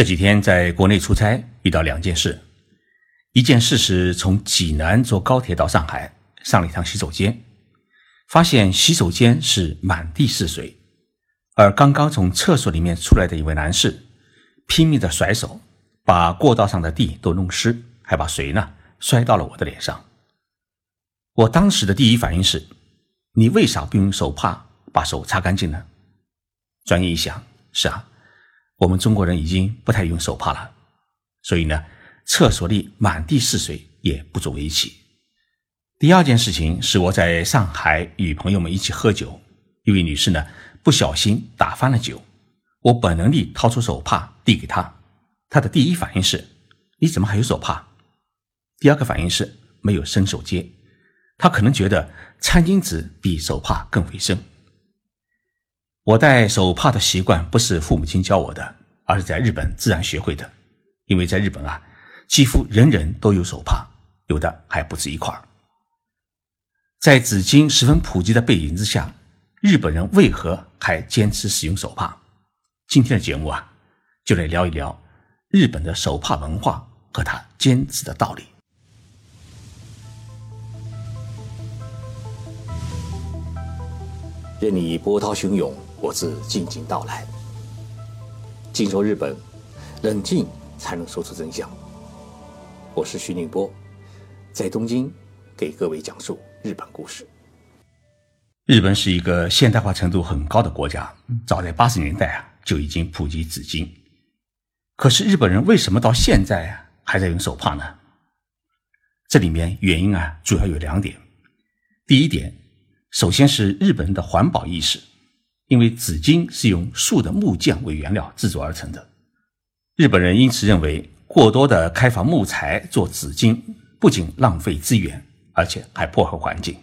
这几天在国内出差，遇到两件事。一件事是从济南坐高铁到上海，上了一趟洗手间，发现洗手间是满地是水，而刚刚从厕所里面出来的一位男士，拼命的甩手，把过道上的地都弄湿，还把水呢摔到了我的脸上。我当时的第一反应是：你为啥不用手帕把手擦干净呢？转念一想，是啊，我们中国人已经不太用手帕了，所以呢。厕所里满地是水也不足为奇。第二件事情是我在上海与朋友们一起喝酒，一位女士呢不小心打翻了酒，我本能地掏出手帕递给她，她的第一反应是：你怎么还有手帕？第二个反应是没有伸手接，她可能觉得餐巾纸比手帕更卫生。我戴手帕的习惯不是父母亲教我的，而是在日本自然学会的，因为在日本啊。几乎人人都有手帕，有的还不止一块在纸巾十分普及的背景之下，日本人为何还坚持使用手帕？今天的节目啊，就来聊一聊日本的手帕文化和他坚持的道理。任你波涛汹涌，我自静静到来。静说日本，冷静才能说出真相。我是徐宁波，在东京给各位讲述日本故事。日本是一个现代化程度很高的国家，早在八十年代啊就已经普及纸巾。可是日本人为什么到现在啊还在用手帕呢？这里面原因啊主要有两点。第一点，首先是日本人的环保意识，因为纸巾是用树的木匠为原料制作而成的，日本人因此认为。过多的开发木材做纸巾，不仅浪费资源，而且还破坏环境。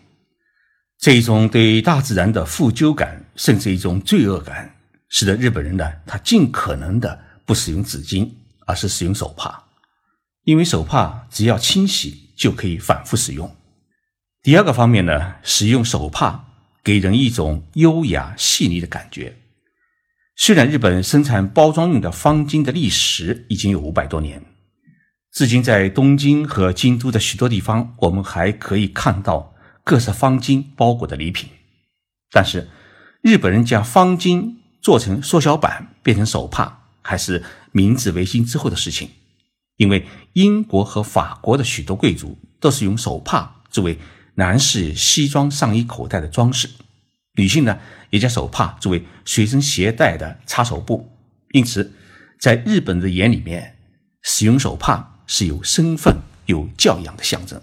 这一种对大自然的负疚感，甚至一种罪恶感，使得日本人呢，他尽可能的不使用纸巾，而是使用手帕，因为手帕只要清洗就可以反复使用。第二个方面呢，使用手帕给人一种优雅细腻的感觉。虽然日本生产包装用的方巾的历史已经有五百多年，至今在东京和京都的许多地方，我们还可以看到各式方巾包裹的礼品。但是，日本人将方巾做成缩小版变成手帕，还是明治维新之后的事情。因为英国和法国的许多贵族都是用手帕作为男士西装上衣口袋的装饰，女性呢？也将手帕作为随身携带的擦手布，因此，在日本的眼里面，使用手帕是有身份、有教养的象征。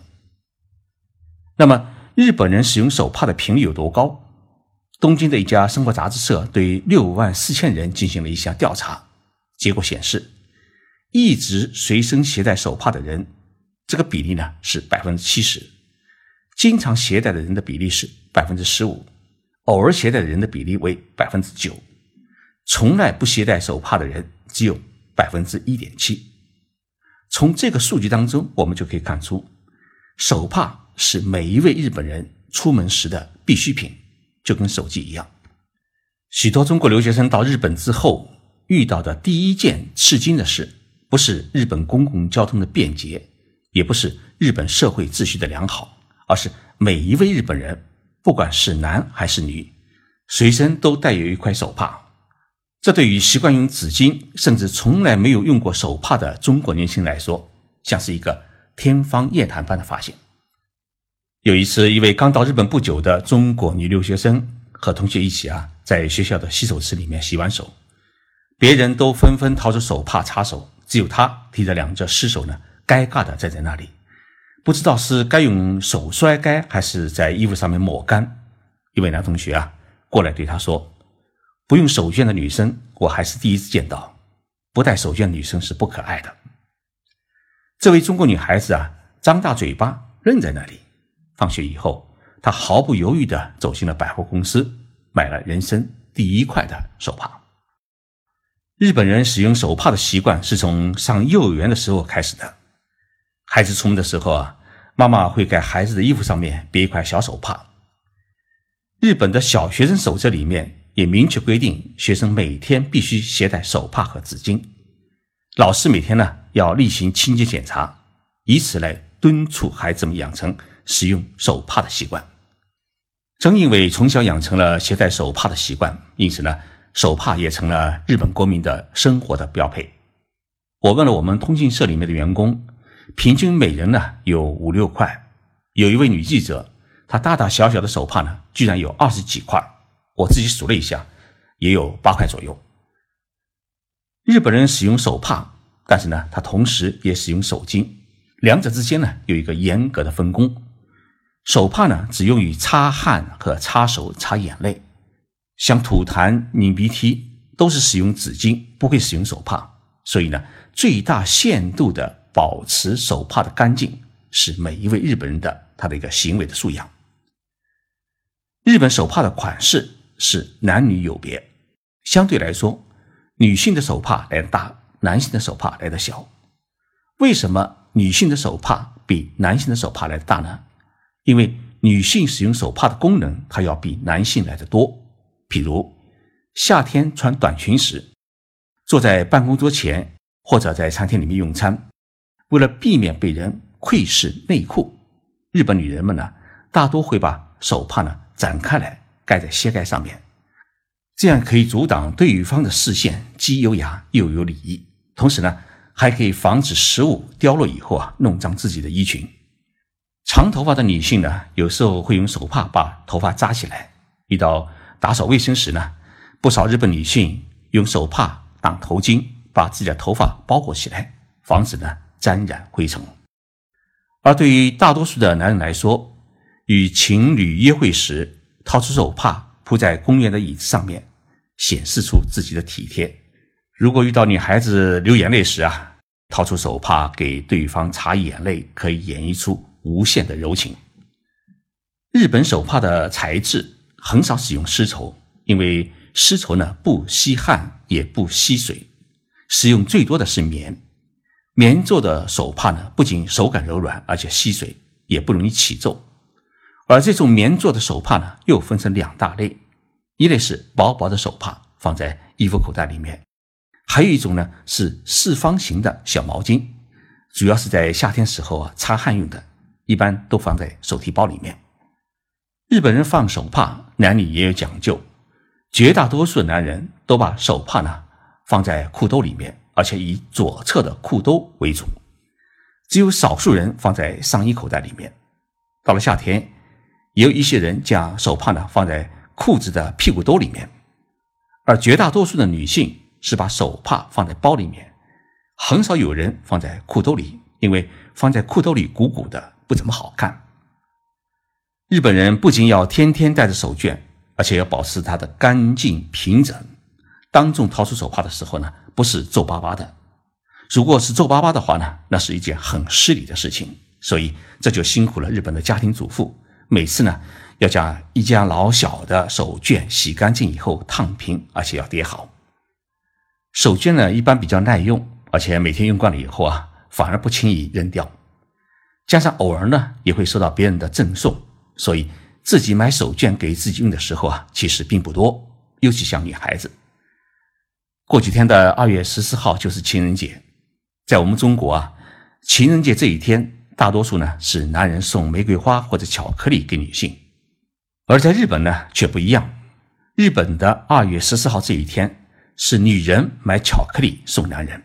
那么，日本人使用手帕的频率有多高？东京的一家生活杂志社对六万四千人进行了一项调查，结果显示，一直随身携带手帕的人，这个比例呢是百分之七十，经常携带的人的比例是百分之十五。偶尔携带的人的比例为百分之九，从来不携带手帕的人只有百分之一点七。从这个数据当中，我们就可以看出，手帕是每一位日本人出门时的必需品，就跟手机一样。许多中国留学生到日本之后，遇到的第一件吃惊的事，不是日本公共交通的便捷，也不是日本社会秩序的良好，而是每一位日本人。不管是男还是女，随身都带有一块手帕。这对于习惯用纸巾，甚至从来没有用过手帕的中国年轻人来说，像是一个天方夜谭般的发现。有一次，一位刚到日本不久的中国女留学生和同学一起啊，在学校的洗手池里面洗完手，别人都纷纷掏出手帕擦手，只有她提着两只湿手呢，尴尬的站在那里。不知道是该用手摔干，还是在衣服上面抹干。一位男同学啊，过来对他说：“不用手绢的女生，我还是第一次见到。不带手绢的女生是不可爱的。”这位中国女孩子啊，张大嘴巴愣在那里。放学以后，她毫不犹豫地走进了百货公司，买了人生第一块的手帕。日本人使用手帕的习惯是从上幼儿园的时候开始的。孩子出门的时候啊，妈妈会给孩子的衣服上面别一块小手帕。日本的小学生手册里面也明确规定，学生每天必须携带手帕和纸巾。老师每天呢要例行清洁检查，以此来敦促孩子们养成使用手帕的习惯。正因为从小养成了携带手帕的习惯，因此呢，手帕也成了日本国民的生活的标配。我问了我们通讯社里面的员工，平均每人呢有五六块。有一位女记者，她大大小小的手帕呢，居然有二十几块。我自己数了一下，也有八块左右。日本人使用手帕，但是呢，他同时也使用手巾，两者之间呢有一个严格的分工。手帕呢只用于擦汗和擦手、擦眼泪，像吐痰、拧鼻涕都是使用纸巾，不会使用手帕。所以呢，最大限度的保持手帕的干净，是每一位日本人的他的一个行为的素养。日本手帕的款式是男女有别，相对来说。女性的手帕来的大，男性的手帕来的小。为什么女性的手帕比男性的手帕来的大呢？因为女性使用手帕的功能，它要比男性来的多。比如夏天穿短裙时，坐在办公桌前或者在餐厅里面用餐，为了避免被人窥视内裤，日本女人们呢，大多会把手帕呢展开来盖在膝盖上面。这样可以阻挡对方的视线，既优雅又有礼仪。同时呢，还可以防止食物掉落以后啊，弄脏自己的衣裙。长头发的女性呢，有时候会用手帕把头发扎起来。遇到打扫卫生时呢，不少日本女性用手帕当头巾，把自己的头发包裹起来，防止呢沾染灰尘。而对于大多数的男人来说，与情侣约会时掏出手帕。铺在公园的椅子上面，显示出自己的体贴。如果遇到女孩子流眼泪时啊，掏出手帕给对方擦眼泪，可以演绎出无限的柔情。日本手帕的材质很少使用丝绸，因为丝绸呢不吸汗也不吸水，使用最多的是棉。棉做的手帕呢，不仅手感柔软，而且吸水，也不容易起皱。而这种棉做的手帕呢，又分成两大类，一类是薄薄的手帕，放在衣服口袋里面；还有一种呢是四方形的小毛巾，主要是在夏天时候啊擦汗用的，一般都放在手提包里面。日本人放手帕，男女也有讲究，绝大多数的男人都把手帕呢放在裤兜里面，而且以左侧的裤兜为主，只有少数人放在上衣口袋里面。到了夏天。也有一些人将手帕呢放在裤子的屁股兜里面，而绝大多数的女性是把手帕放在包里面，很少有人放在裤兜里，因为放在裤兜里鼓鼓的不怎么好看。日本人不仅要天天带着手绢，而且要保持它的干净平整。当众掏出手帕的时候呢，不是皱巴巴的，如果是皱巴巴的话呢，那是一件很失礼的事情。所以这就辛苦了日本的家庭主妇。每次呢，要将一家老小的手绢洗干净以后烫平，而且要叠好。手绢呢，一般比较耐用，而且每天用惯了以后啊，反而不轻易扔掉。加上偶尔呢，也会收到别人的赠送，所以自己买手绢给自己用的时候啊，其实并不多。尤其像女孩子，过几天的二月十四号就是情人节，在我们中国啊，情人节这一天。大多数呢是男人送玫瑰花或者巧克力给女性，而在日本呢却不一样。日本的二月十四号这一天是女人买巧克力送男人，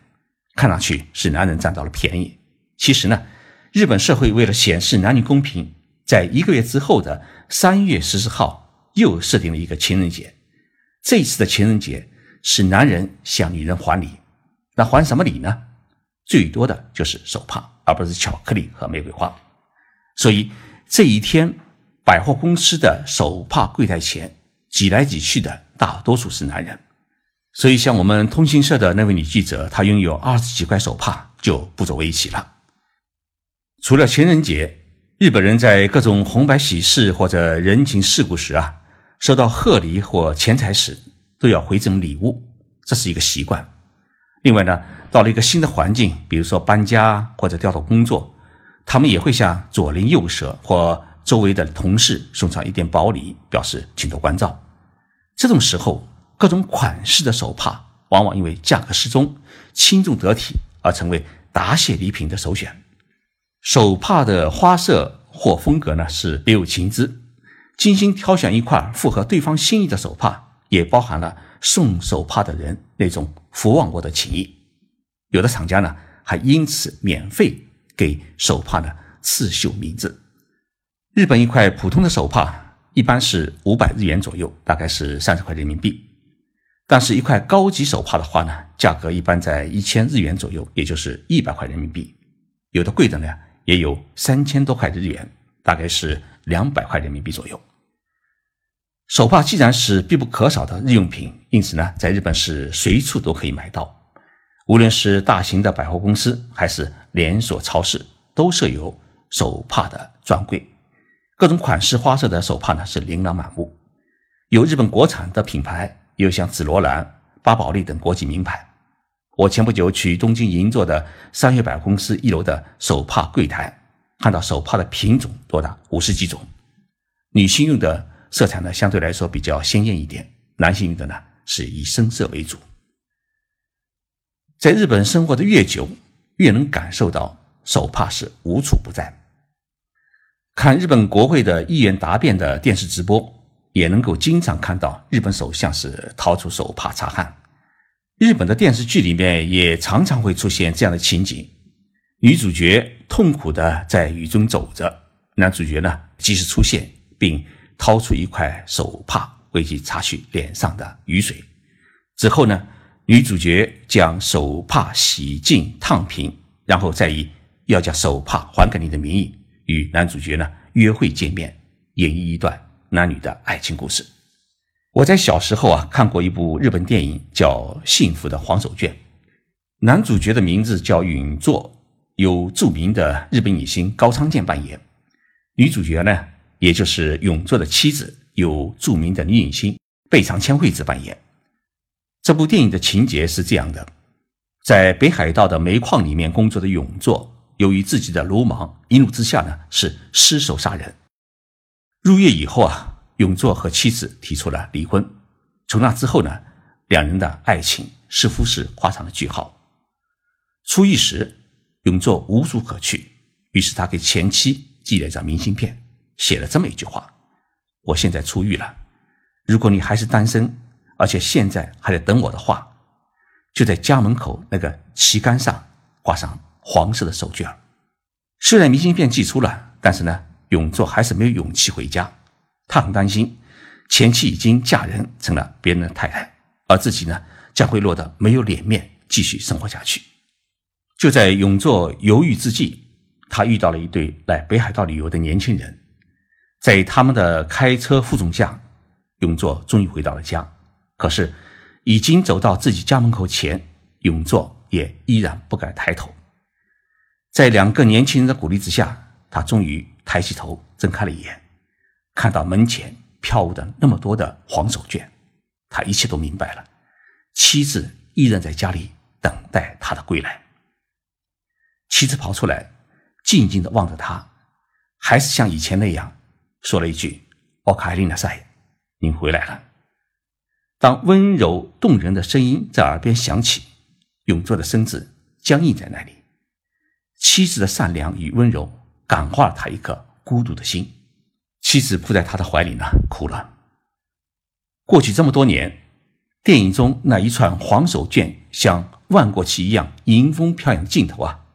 看上去是男人占到了便宜。其实呢，日本社会为了显示男女公平，在一个月之后的三月十四号又设定了一个情人节。这一次的情人节是男人向女人还礼，那还什么礼呢？最多的就是手帕。而不是巧克力和玫瑰花，所以这一天，百货公司的手帕柜台前挤来挤去的大多数是男人。所以，像我们通讯社的那位女记者，她拥有二十几块手帕就不足为奇了。除了情人节，日本人在各种红白喜事或者人情世故时啊，收到贺礼或钱财时，都要回赠礼物，这是一个习惯。另外呢。到了一个新的环境，比如说搬家或者调动工作，他们也会向左邻右舍或周围的同事送上一点薄礼，表示请多关照。这种时候，各种款式的手帕往往因为价格适中、轻重得体而成为答谢礼品的首选。手帕的花色或风格呢是别有情致，精心挑选一块符合对方心意的手帕，也包含了送手帕的人那种福望过的情谊。有的厂家呢还因此免费给手帕呢刺绣名字。日本一块普通的手帕一般是五百日元左右，大概是三十块人民币。但是，一块高级手帕的话呢，价格一般在一千日元左右，也就是一百块人民币。有的贵的呢，也有三千多块日元，大概是两百块人民币左右。手帕既然是必不可少的日用品，因此呢，在日本是随处都可以买到。无论是大型的百货公司，还是连锁超市，都设有手帕的专柜。各种款式、花色的手帕呢是琳琅满目，有日本国产的品牌，也有像紫罗兰、巴宝莉等国际名牌。我前不久去东京银座的三月百货公司一楼的手帕柜台，看到手帕的品种多达五十几种。女性用的色彩呢相对来说比较鲜艳一点，男性的呢是以深色为主。在日本生活的越久，越能感受到手帕是无处不在。看日本国会的议员答辩的电视直播，也能够经常看到日本首相是掏出手帕擦汗。日本的电视剧里面也常常会出现这样的情景：女主角痛苦的在雨中走着，男主角呢及时出现，并掏出一块手帕为其擦去脸上的雨水。之后呢，女主角将手帕洗净烫平，然后再以要将手帕还给你的名义。与男主角呢约会见面，演绎一段男女的爱情故事。我在小时候啊看过一部日本电影，叫《幸福的黄手绢》，男主角的名字叫允作，由著名的日本影星高仓健扮演。女主角呢，也就是永作的妻子，由著名的女影星贝长千惠子扮演。这部电影的情节是这样的：在北海道的煤矿里面工作的永作。由于自己的鲁莽，一怒之下呢，是失手杀人。入狱以后啊，永作和妻子提出了离婚。从那之后呢，两人的爱情似乎是画上了句号。出狱时，永作无处可去，于是他给前妻寄了一张明信片，写了这么一句话：“我现在出狱了，如果你还是单身，而且现在还在等我的话，就在家门口那个旗杆上挂上。”黄色的手绢虽然明信片寄出了，但是呢，永作还是没有勇气回家。他很担心前妻已经嫁人成了别人的太太，而自己呢将会落得没有脸面继续生活下去。就在永作犹豫之际，他遇到了一对来北海道旅游的年轻人，在他们的开车护送下，永作终于回到了家。可是，已经走到自己家门口前，永作也依然不敢抬头。在两个年轻人的鼓励之下，他终于抬起头，睁开了眼，看到门前飘舞的那么多的黄手绢，他一切都明白了。妻子依然在家里等待他的归来。妻子跑出来，静静的望着他，还是像以前那样说了一句：“奥卡丽娜塞，您回来了。”当温柔动人的声音在耳边响起，永作的身子僵硬在那里。妻子的善良与温柔感化了他一颗孤独的心，妻子扑在他的怀里呢，哭了。过去这么多年，电影中那一串黄手绢像万国旗一样迎风飘扬的镜头啊，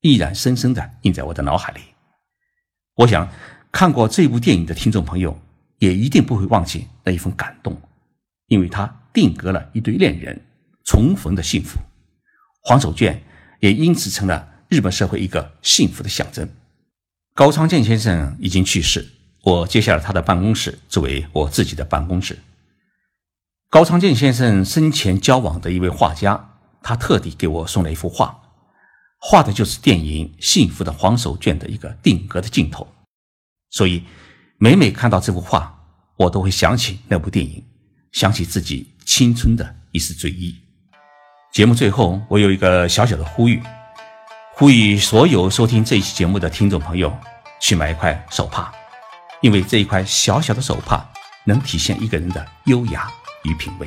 依然深深的印在我的脑海里。我想，看过这部电影的听众朋友也一定不会忘记那一份感动，因为它定格了一对恋人重逢的幸福。黄手绢也因此成了。日本社会一个幸福的象征。高仓健先生已经去世，我接下了他的办公室作为我自己的办公室。高仓健先生生前交往的一位画家，他特地给我送了一幅画，画的就是电影《幸福的黄手绢》的一个定格的镜头。所以，每每看到这幅画，我都会想起那部电影，想起自己青春的一丝追忆。节目最后，我有一个小小的呼吁。呼吁所有收听这一期节目的听众朋友去买一块手帕，因为这一块小小的手帕能体现一个人的优雅与品味。